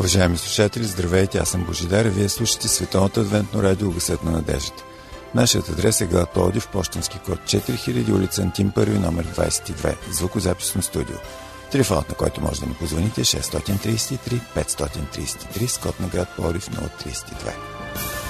Уважаеми слушатели, здравейте, аз съм Божидар и вие слушате Световното адвентно радио Гъсът на надеждата. Нашият адрес е град Плодив, почтенски код 4000, улица Антим 1, номер 22, звукозаписно студио. Телефонът, на който може да ни позвоните е 633 533 с код на град Плодив 032.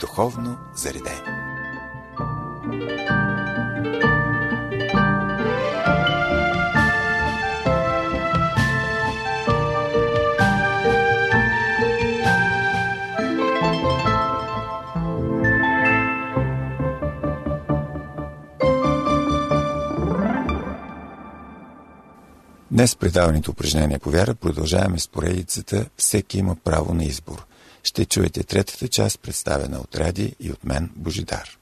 духовно заредени. Днес предаването упражнение по вяра продължаваме с поредицата Всеки има право на избор. Ще чуете третата част, представена от Ради и от мен, Божидар.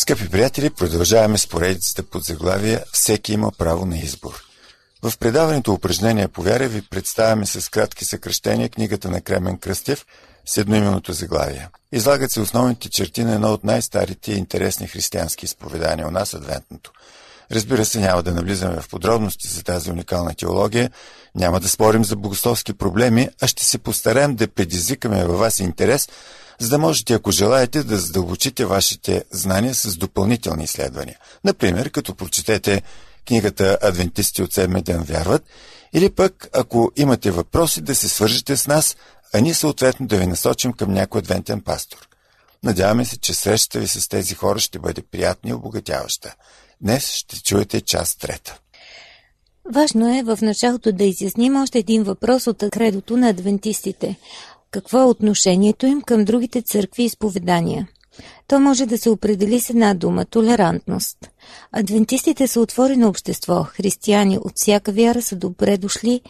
Скъпи приятели, продължаваме с поредицата под заглавие «Всеки има право на избор». В предаването упражнения по вяра ви представяме с кратки съкръщения книгата на Кремен Кръстев с едноименото заглавие. Излагат се основните черти на едно от най-старите и интересни християнски изповедания у нас, Адвентното. Разбира се, няма да навлизаме в подробности за тази уникална теология, няма да спорим за богословски проблеми, а ще се постараем да предизвикаме във вас интерес – за да можете, ако желаете, да задълбочите вашите знания с допълнителни изследвания. Например, като прочетете книгата Адвентисти от седми ден вярват, или пък, ако имате въпроси, да се свържете с нас, а ние съответно да ви насочим към някой адвентен пастор. Надяваме се, че срещата ви с тези хора ще бъде приятна и обогатяваща. Днес ще чуете част трета. Важно е в началото да изясним още един въпрос от кредото на адвентистите. Какво е отношението им към другите църкви и изповедания? То може да се определи с една дума – толерантност. Адвентистите са отворено общество. Християни от всяка вяра са добре дошли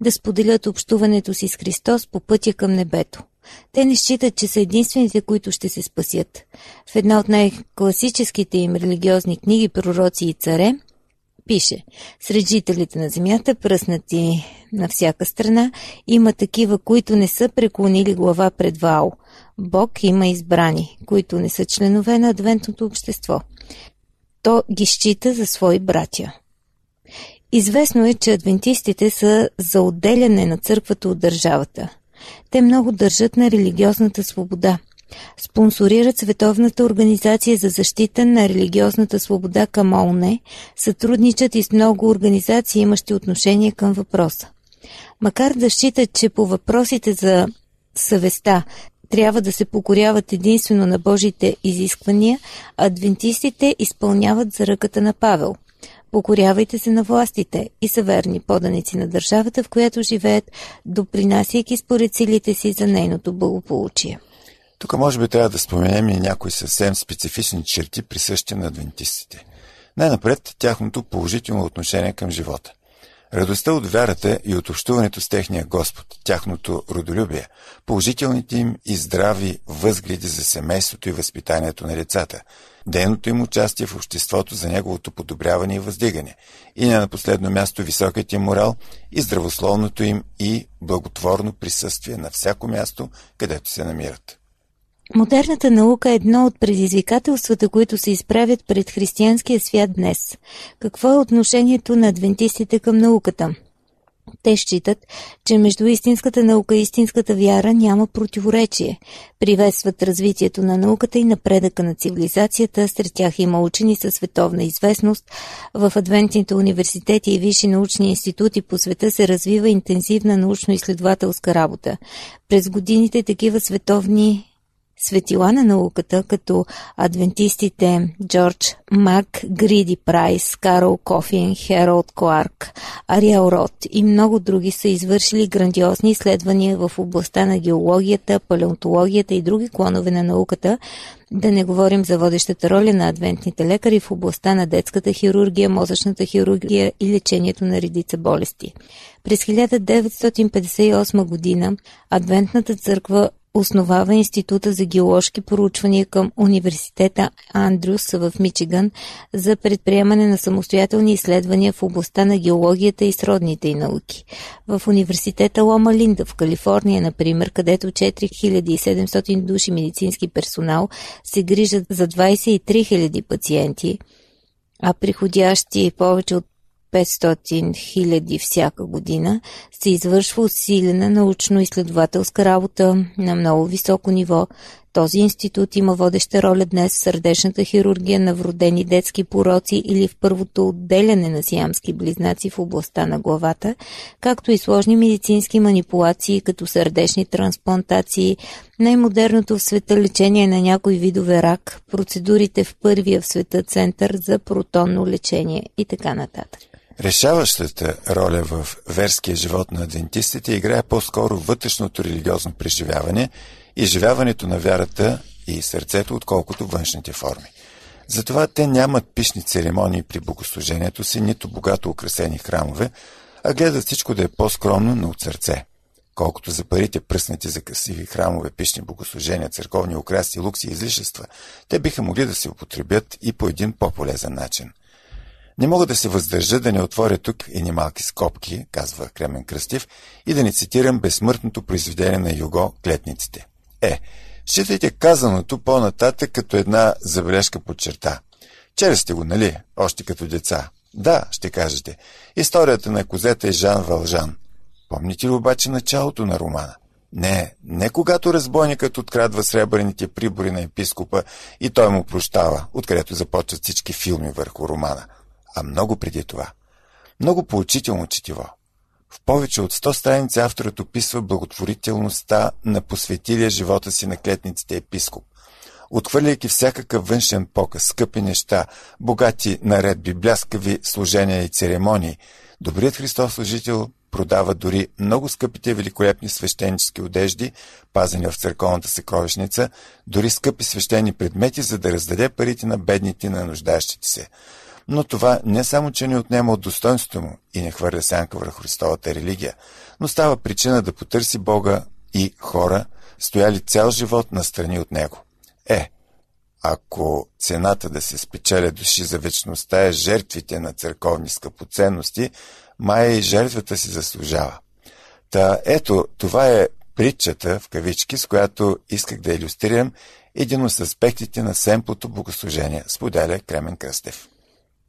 да споделят общуването си с Христос по пътя към небето. Те не считат, че са единствените, които ще се спасят. В една от най-класическите им религиозни книги «Пророци и царе» Пише, сред жителите на земята, пръснати на всяка страна, има такива, които не са преклонили глава пред Вао. Бог има избрани, които не са членове на адвентното общество. То ги счита за свои братя. Известно е, че адвентистите са за отделяне на църквата от държавата. Те много държат на религиозната свобода – Спонсорират Световната организация за защита на религиозната свобода към ООН, сътрудничат и с много организации, имащи отношение към въпроса. Макар да считат, че по въпросите за съвестта трябва да се покоряват единствено на Божите изисквания, адвентистите изпълняват за ръката на Павел. Покорявайте се на властите и са верни поданици на държавата, в която живеят, допринасяйки според силите си за нейното благополучие. Тук може би трябва да споменем и някои съвсем специфични черти, присъщи на адвентистите. Най-напред тяхното положително отношение към живота. Радостта от вярата и от общуването с техния Господ, тяхното родолюбие, положителните им и здрави възгледи за семейството и възпитанието на децата, дейното им участие в обществото за неговото подобряване и въздигане, и не на последно място високият им морал и здравословното им и благотворно присъствие на всяко място, където се намират. Модерната наука е едно от предизвикателствата, които се изправят пред християнския свят днес. Какво е отношението на адвентистите към науката? Те считат, че между истинската наука и истинската вяра няма противоречие. Приветстват развитието на науката и напредъка на цивилизацията, сред тях има учени със световна известност. В адвентните университети и висши научни институти по света се развива интензивна научно-изследователска работа. През годините такива световни светила на науката, като адвентистите Джордж Мак, Гриди Прайс, Карл Кофин, Хералд Кларк, Ариел Рот и много други са извършили грандиозни изследвания в областта на геологията, палеонтологията и други клонове на науката, да не говорим за водещата роля на адвентните лекари в областта на детската хирургия, мозъчната хирургия и лечението на редица болести. През 1958 година Адвентната църква Основава Института за геоложки проучвания към Университета Андрюс в Мичиган за предприемане на самостоятелни изследвания в областта на геологията и сродните и науки. В Университета Лома Линда в Калифорния, например, където 4700 души медицински персонал се грижат за 23 000 пациенти, а приходящи повече от 500 хиляди всяка година, се извършва усилена научно-изследователска работа на много високо ниво. Този институт има водеща роля днес в сърдечната хирургия на вродени детски пороци или в първото отделяне на сиамски близнаци в областта на главата, както и сложни медицински манипулации, като сърдечни трансплантации, най-модерното в света лечение на някои видове рак, процедурите в първия в света център за протонно лечение и така нататък. Решаващата роля в верския живот на адвентистите играе по-скоро вътрешното религиозно преживяване, изживяването на вярата и сърцето, отколкото външните форми. Затова те нямат пишни церемонии при богослужението си, нито богато украсени храмове, а гледат всичко да е по-скромно, но от сърце. Колкото за парите пръснати за красиви храмове, пишни богослужения, църковни украси, лукси и излишества, те биха могли да се употребят и по един по-полезен начин – не мога да се въздържа да не отворя тук и ни малки скобки, казва Кремен Кръстив, и да не цитирам безсмъртното произведение на Юго «Клетниците». Е, считайте казаното по-нататък като една забележка под черта. Чели сте го, нали? Още като деца. Да, ще кажете. Историята на козета е Жан Вължан. Помните ли обаче началото на романа? Не, не когато разбойникът открадва сребърните прибори на епископа и той му прощава, откъдето започват всички филми върху романа – а много преди това. Много поучително четиво. В повече от 100 страници авторът описва благотворителността на посветилия живота си на клетниците епископ. Отхвърляйки всякакъв външен показ, скъпи неща, богати наредби, бляскави служения и церемонии, добрият Христос служител продава дори много скъпите великолепни свещенически одежди, пазени в църковната съкровищница, дори скъпи свещени предмети, за да раздаде парите на бедните и на нуждащите се. Но това не само, че не отнема от достоинството му и не хвърля сянка върху Христовата религия, но става причина да потърси Бога и хора, стояли цял живот настрани от него. Е, ако цената да се спечеля души за вечността е жертвите на църковни скъпоценности, май и жертвата си заслужава. Та ето, това е притчата, в кавички, с която исках да иллюстрирам един от аспектите на семплото богослужение, споделя Кремен Кръстев.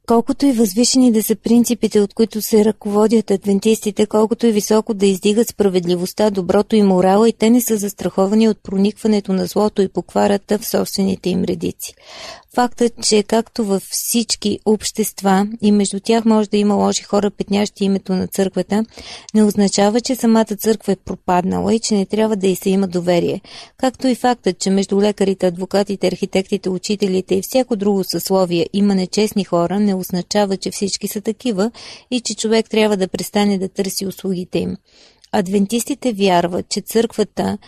Колкото и възвишени да са принципите, от които се ръководят адвентистите, колкото и високо да издигат справедливостта, доброто и морала, и те не са застраховани от проникването на злото и покварата в собствените им редици. Фактът, че както във всички общества и между тях може да има лоши хора, петнящи името на църквата, не означава, че самата църква е пропаднала и че не трябва да й се има доверие. Както и фактът, че между лекарите, адвокатите, архитектите, учителите и всяко друго съсловие има нечестни хора, не означава, че всички са такива и че човек трябва да престане да търси услугите им. Адвентистите вярват, че църквата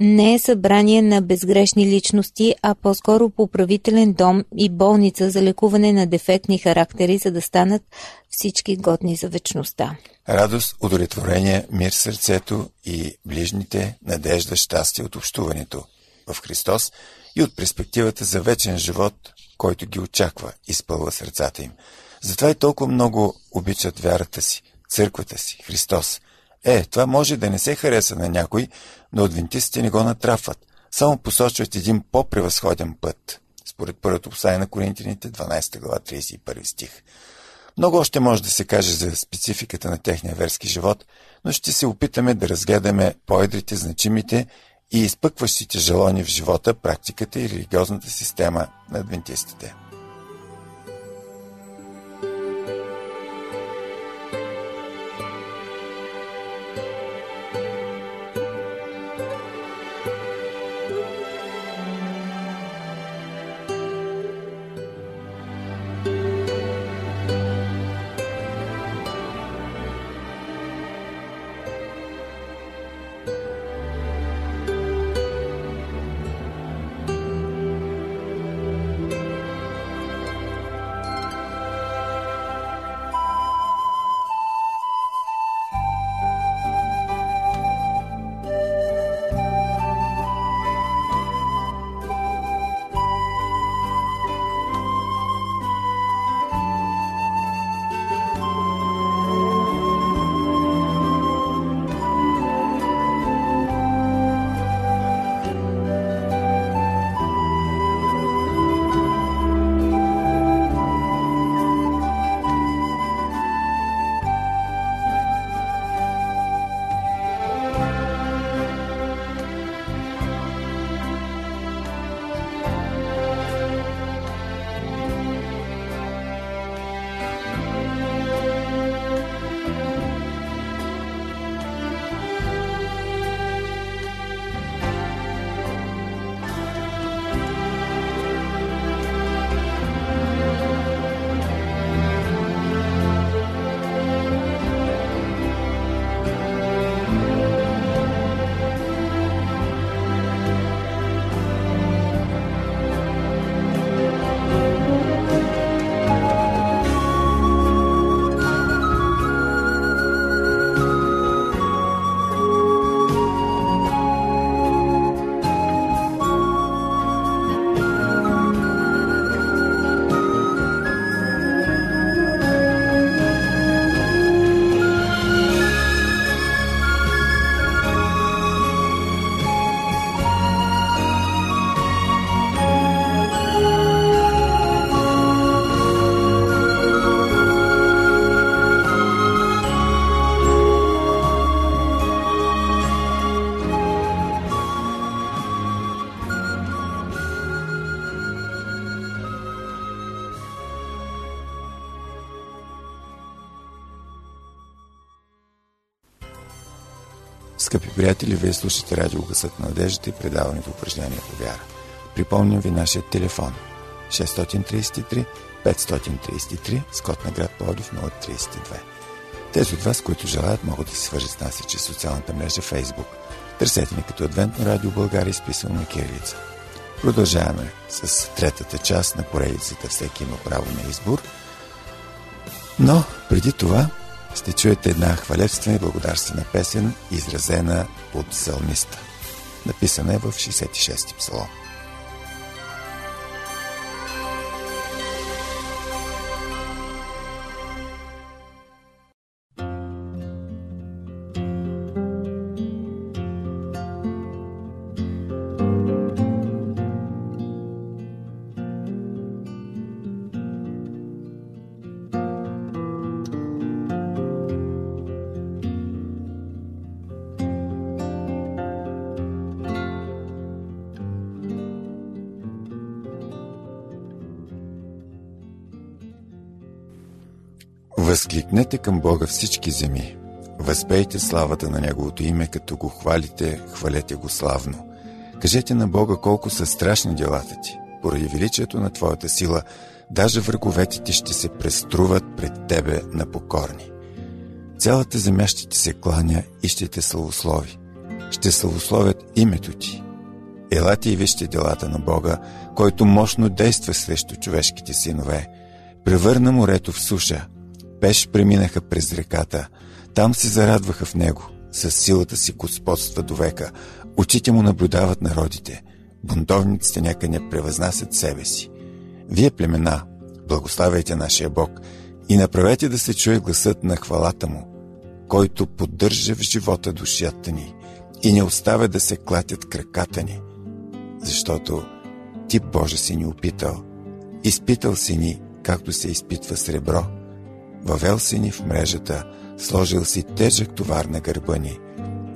не е събрание на безгрешни личности, а по-скоро поправителен дом и болница за лекуване на дефектни характери, за да станат всички годни за вечността. Радост, удовлетворение, мир сърцето и ближните, надежда, щастие от общуването в Христос и от перспективата за вечен живот, който ги очаква, изпълва сърцата им. Затова и толкова много обичат вярата си, църквата си, Христос. Е, това може да не се хареса на някой, но адвентистите не го натрафват. Само посочват един по-превъзходен път, според първото послание на Коринтините, 12 глава, 31 стих. Много още може да се каже за спецификата на техния верски живот, но ще се опитаме да разгледаме по-едрите, значимите и изпъкващите желони в живота, практиката и религиозната система на адвентистите. Скъпи приятели, вие слушате радио Гъсът на надеждата и предаването упражнение по вяра. Припомням ви нашия телефон 633 533 с код на град Плодив 032. Тези от вас, които желаят, могат да се свържат с нас и чрез социалната мрежа Facebook. Търсете ни като Адвентно радио България, изписано на кирилица. Продължаваме с третата част на поредицата Всеки има право на избор. Но преди това ще чуете една хвалебствена и благодарствена песен, изразена от псалмиста. Написана е в 66-ти псалом. Възкликнете към Бога всички земи. Възпейте славата на Неговото име, като го хвалите, хвалете го славно. Кажете на Бога колко са страшни делата ти. Поради величието на Твоята сила, даже враговете ти ще се преструват пред Тебе на покорни. Цялата земя ще ти се кланя и ще те славослови. Ще славословят името ти. Елате и вижте делата на Бога, който мощно действа срещу човешките синове. Превърна морето в суша. Пеш преминаха през реката. Там се зарадваха в него. С силата си господства до века. Очите му наблюдават народите. Бунтовниците нека не превъзнасят себе си. Вие, племена, благославяйте нашия Бог и направете да се чуе гласът на хвалата му, който поддържа в живота душата ни и не оставя да се клатят краката ни, защото Ти, Боже, си ни опитал, изпитал си ни, както се изпитва сребро, въвел си ни в мрежата, сложил си тежък товар на гърба ни,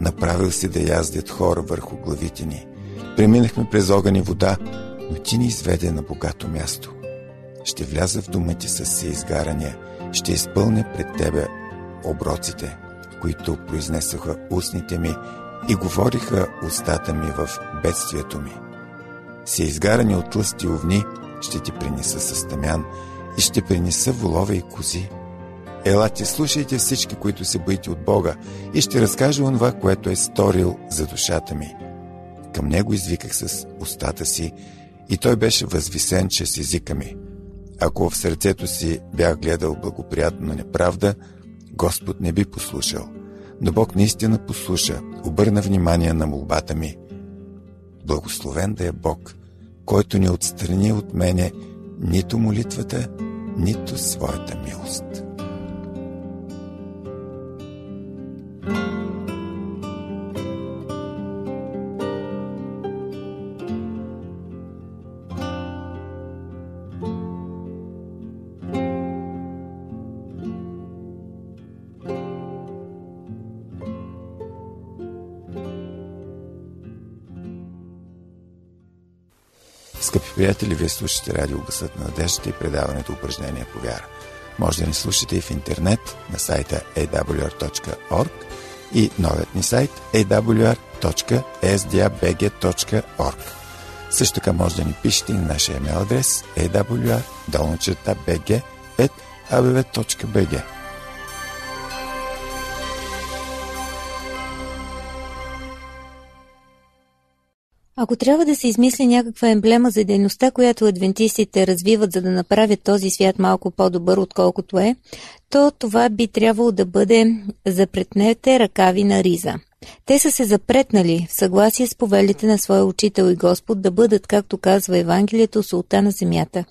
направил си да яздят хора върху главите ни. Преминахме през огън и вода, но ти ни изведе на богато място. Ще вляза в дома ти с се изгарания, ще изпълня пред тебе оброците, които произнесоха устните ми и говориха устата ми в бедствието ми. Се изгарани от тлъсти овни, ще ти принеса със тъмян и ще принеса волове и кози. Елате, слушайте всички, които се боите от Бога и ще разкажа онова, което е сторил за душата ми. Към него извиках с устата си и той беше възвисен чрез езика ми. Ако в сърцето си бях гледал благоприятно на неправда, Господ не би послушал. Но Бог наистина послуша, обърна внимание на молбата ми. Благословен да е Бог, който не отстрани от мене нито молитвата, нито своята милост. Скъпи приятели, вие слушате радио Гласът на надеждата и предаването упражнения по вяра. Може да ни слушате и в интернет на сайта awr.org и новият ни сайт awr.sdabg.org. Също така може да ни пишете и на нашия емейл адрес awr.bg.abv.bg. Ако трябва да се измисли някаква емблема за дейността, която адвентистите развиват, за да направят този свят малко по-добър, отколкото е, то това би трябвало да бъде запретнете ръкави на риза. Те са се запретнали в съгласие с повелите на своя учител и Господ да бъдат, както казва Евангелието, султа на земята.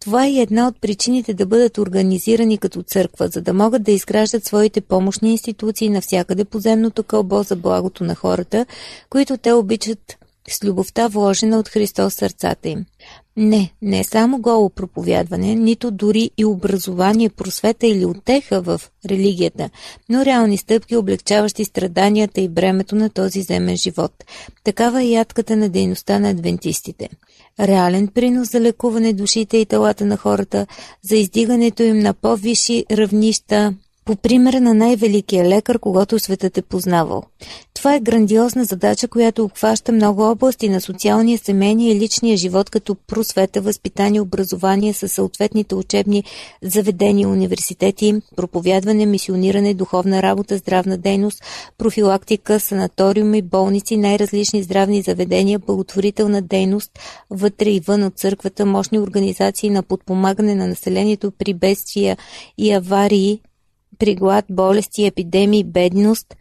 Това е една от причините да бъдат организирани като църква, за да могат да изграждат своите помощни институции навсякъде по земното кълбо за благото на хората, които те обичат с любовта вложена от Христос сърцата им. Не, не само голо проповядване, нито дори и образование, просвета или отеха в религията, но реални стъпки, облегчаващи страданията и бремето на този земен живот. Такава е ядката на дейността на адвентистите. Реален принос за лекуване душите и телата на хората, за издигането им на по-висши равнища по пример на най-великия лекар, когато светът е познавал. Това е грандиозна задача, която обхваща много области на социалния, семейния и личния живот, като просвета, възпитание, образование със съответните учебни заведения, университети, проповядване, мисиониране, духовна работа, здравна дейност, профилактика, санаториуми, болници, най-различни здравни заведения, благотворителна дейност, вътре и вън от църквата, мощни организации на подпомагане на населението при бедствия и аварии, при глад, болести, епидемии, бедност,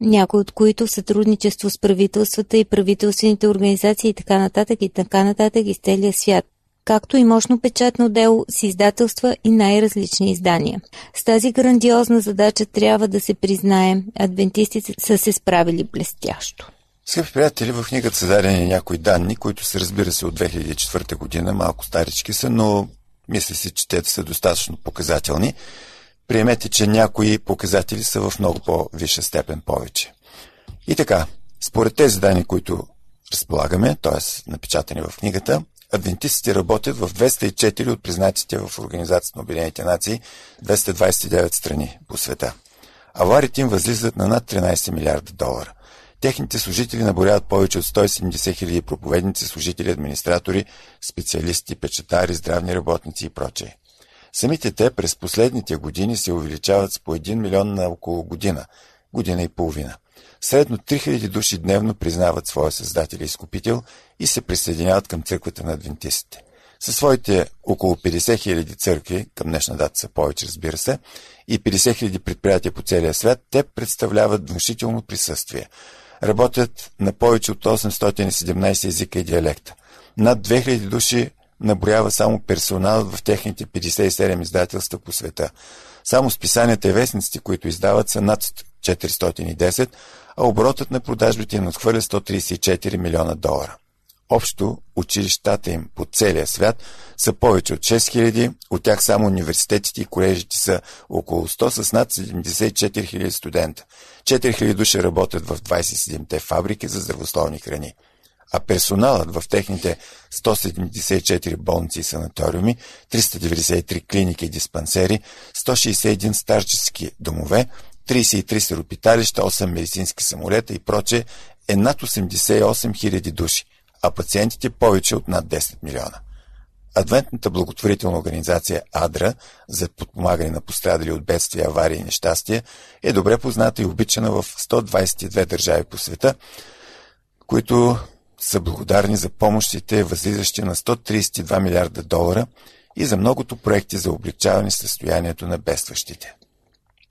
някои от които в сътрудничество с правителствата и правителствените организации и така нататък и така нататък из целия свят както и мощно печатно дело с издателства и най-различни издания. С тази грандиозна задача трябва да се признае, адвентистите са се справили блестящо. Скъпи приятели, в книгата са дадени някои данни, които се разбира се от 2004 година, малко старички са, но мисля си, че те са достатъчно показателни приемете, че някои показатели са в много по-висша степен повече. И така, според тези данни, които разполагаме, т.е. напечатани в книгата, адвентистите работят в 204 от признатите в Организацията на Обединените нации 229 страни по света. Аварите им възлизат на над 13 милиарда долара. Техните служители наборяват повече от 170 хиляди проповедници, служители, администратори, специалисти, печатари, здравни работници и прочее. Самите те през последните години се увеличават с по 1 милион на около година, година и половина. Средно 3000 души дневно признават своя създател и изкупител и се присъединяват към църквата на адвентистите. Със своите около 50 000 църкви, към днешна дата са повече, разбира се, и 50 000 предприятия по целия свят, те представляват внушително присъствие. Работят на повече от 817 езика и диалекта. Над 2000 души наброява само персоналът в техните 57 издателства по света. Само списанията и вестниците, които издават, са над 410, а оборотът на продажбите им надхвърля 134 милиона долара. Общо училищата им по целия свят са повече от 6000, от тях само университетите и колежите са около 100 с над 74 000 студента. 4000 души работят в 27-те фабрики за здравословни храни. А персоналът в техните 174 болници и санаториуми, 393 клиники и диспансери, 161 старчески домове, 33 сиропиталища, 8 медицински самолета и проче е над 88 000 души, а пациентите повече от над 10 милиона. Адвентната благотворителна организация АДРА за подпомагане на пострадали от бедствия, аварии и нещастия е добре позната и обичана в 122 държави по света, които са благодарни за помощите, възлизащи на 132 милиарда долара и за многото проекти за облегчаване състоянието на бедстващите.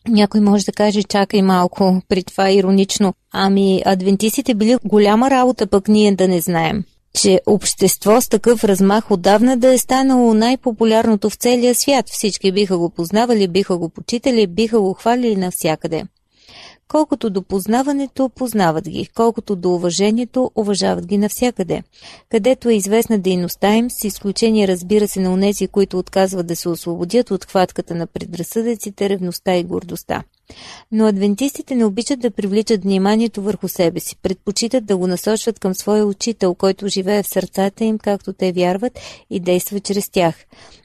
Някой може да каже, чакай малко, при това иронично. Ами, адвентистите били голяма работа, пък ние да не знаем. Че общество с такъв размах отдавна да е станало най-популярното в целия свят. Всички биха го познавали, биха го почитали, биха го хвалили навсякъде. Колкото до познаването, познават ги, колкото до уважението, уважават ги навсякъде. Където е известна дейността им, с изключение разбира се на унези, които отказват да се освободят от хватката на предразсъдъците, ревността и гордостта. Но адвентистите не обичат да привличат вниманието върху себе си, предпочитат да го насочват към своя учител, който живее в сърцата им, както те вярват и действа чрез тях.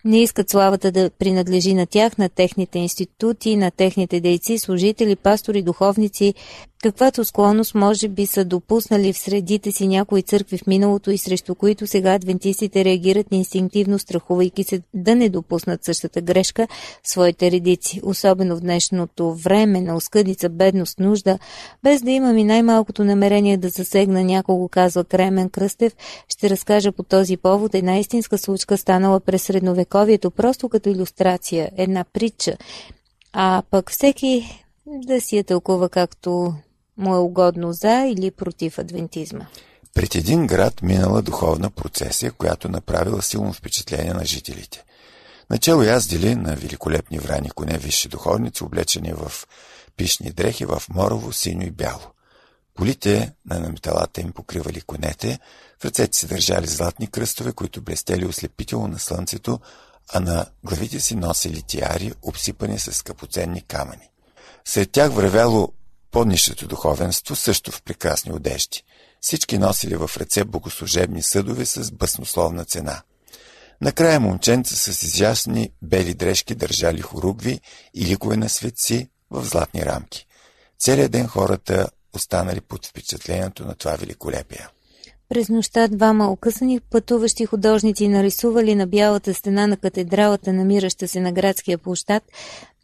Не искат славата да принадлежи на тях, на техните институти, на техните дейци, служители, пастори, духовници, каквато склонност може би са допуснали в средите си някои църкви в миналото и срещу които сега адвентистите реагират инстинктивно, страхувайки се да не допуснат същата грешка в своите редици, особено в днешното време на оскъдица, бедност, нужда, без да имам и най-малкото намерение да засегна някого, казва Кремен Кръстев, ще разкажа по този повод една истинска случка, станала през средновековието, просто като иллюстрация, една притча. А пък всеки да си я тълкува както му е угодно за или против адвентизма. Пред един град минала духовна процесия, която направила силно впечатление на жителите. Начало яздили на великолепни врани коне висши духовници, облечени в пишни дрехи в морово, синьо и бяло. Полите на наметалата им покривали конете, в ръцете си държали златни кръстове, които блестели ослепително на слънцето, а на главите си носили тиари, обсипани с скъпоценни камъни. Сред тях вървяло по-нищото духовенство, също в прекрасни одежди. Всички носили в ръце богослужебни съдове с бъснословна цена. Накрая момченца с изясни бели дрежки държали хоругви и ликове на светци в златни рамки. Целият ден хората останали под впечатлението на това великолепие. През нощта двама окъсани пътуващи художници нарисували на бялата стена на катедралата, намираща се на градския площад,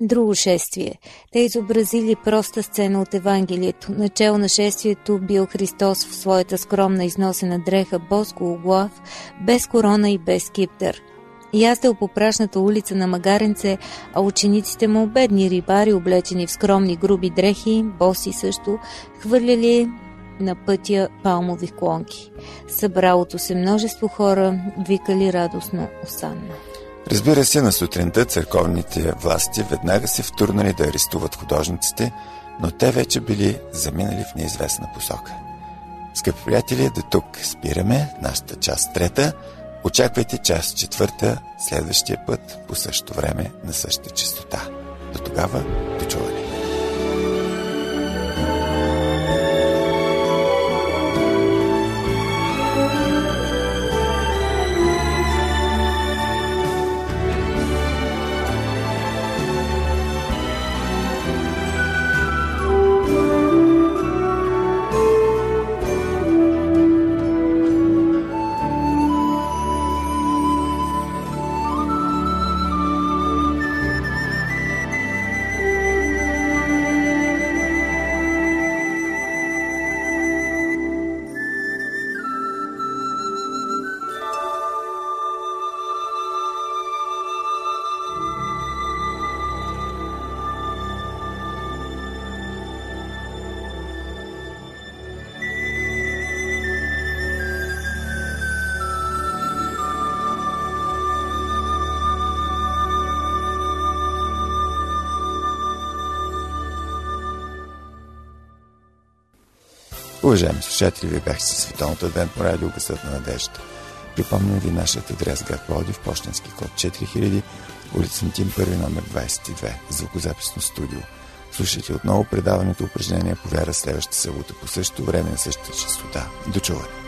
друго шествие. Те изобразили проста сцена от Евангелието. Начало на шествието бил Христос в своята скромна износена дреха, боско оглав, без корона и без скиптър. Яздел по прашната улица на Магаренце, а учениците му, бедни рибари, облечени в скромни груби дрехи, боси също, хвърляли на пътя палмови клонки. Събралото се множество хора викали радостно Осанна. Разбира се, на сутринта църковните власти веднага се втурнали да арестуват художниците, но те вече били заминали в неизвестна посока. Скъпи приятели, до тук спираме нашата част трета. Очаквайте част четвърта следващия път по същото време на същата частота. До тогава, до чуване. Уважаеми слушатели, вие бяхте с Световното адвентно радио Гъсът на надежда. Припомням ви нашият адрес град Плодив, почтенски код 4000, улица Тим 1, номер 22, звукозаписно студио. Слушайте отново предаването упражнения по вяра следващата събота по същото време на същата частота. До чуване!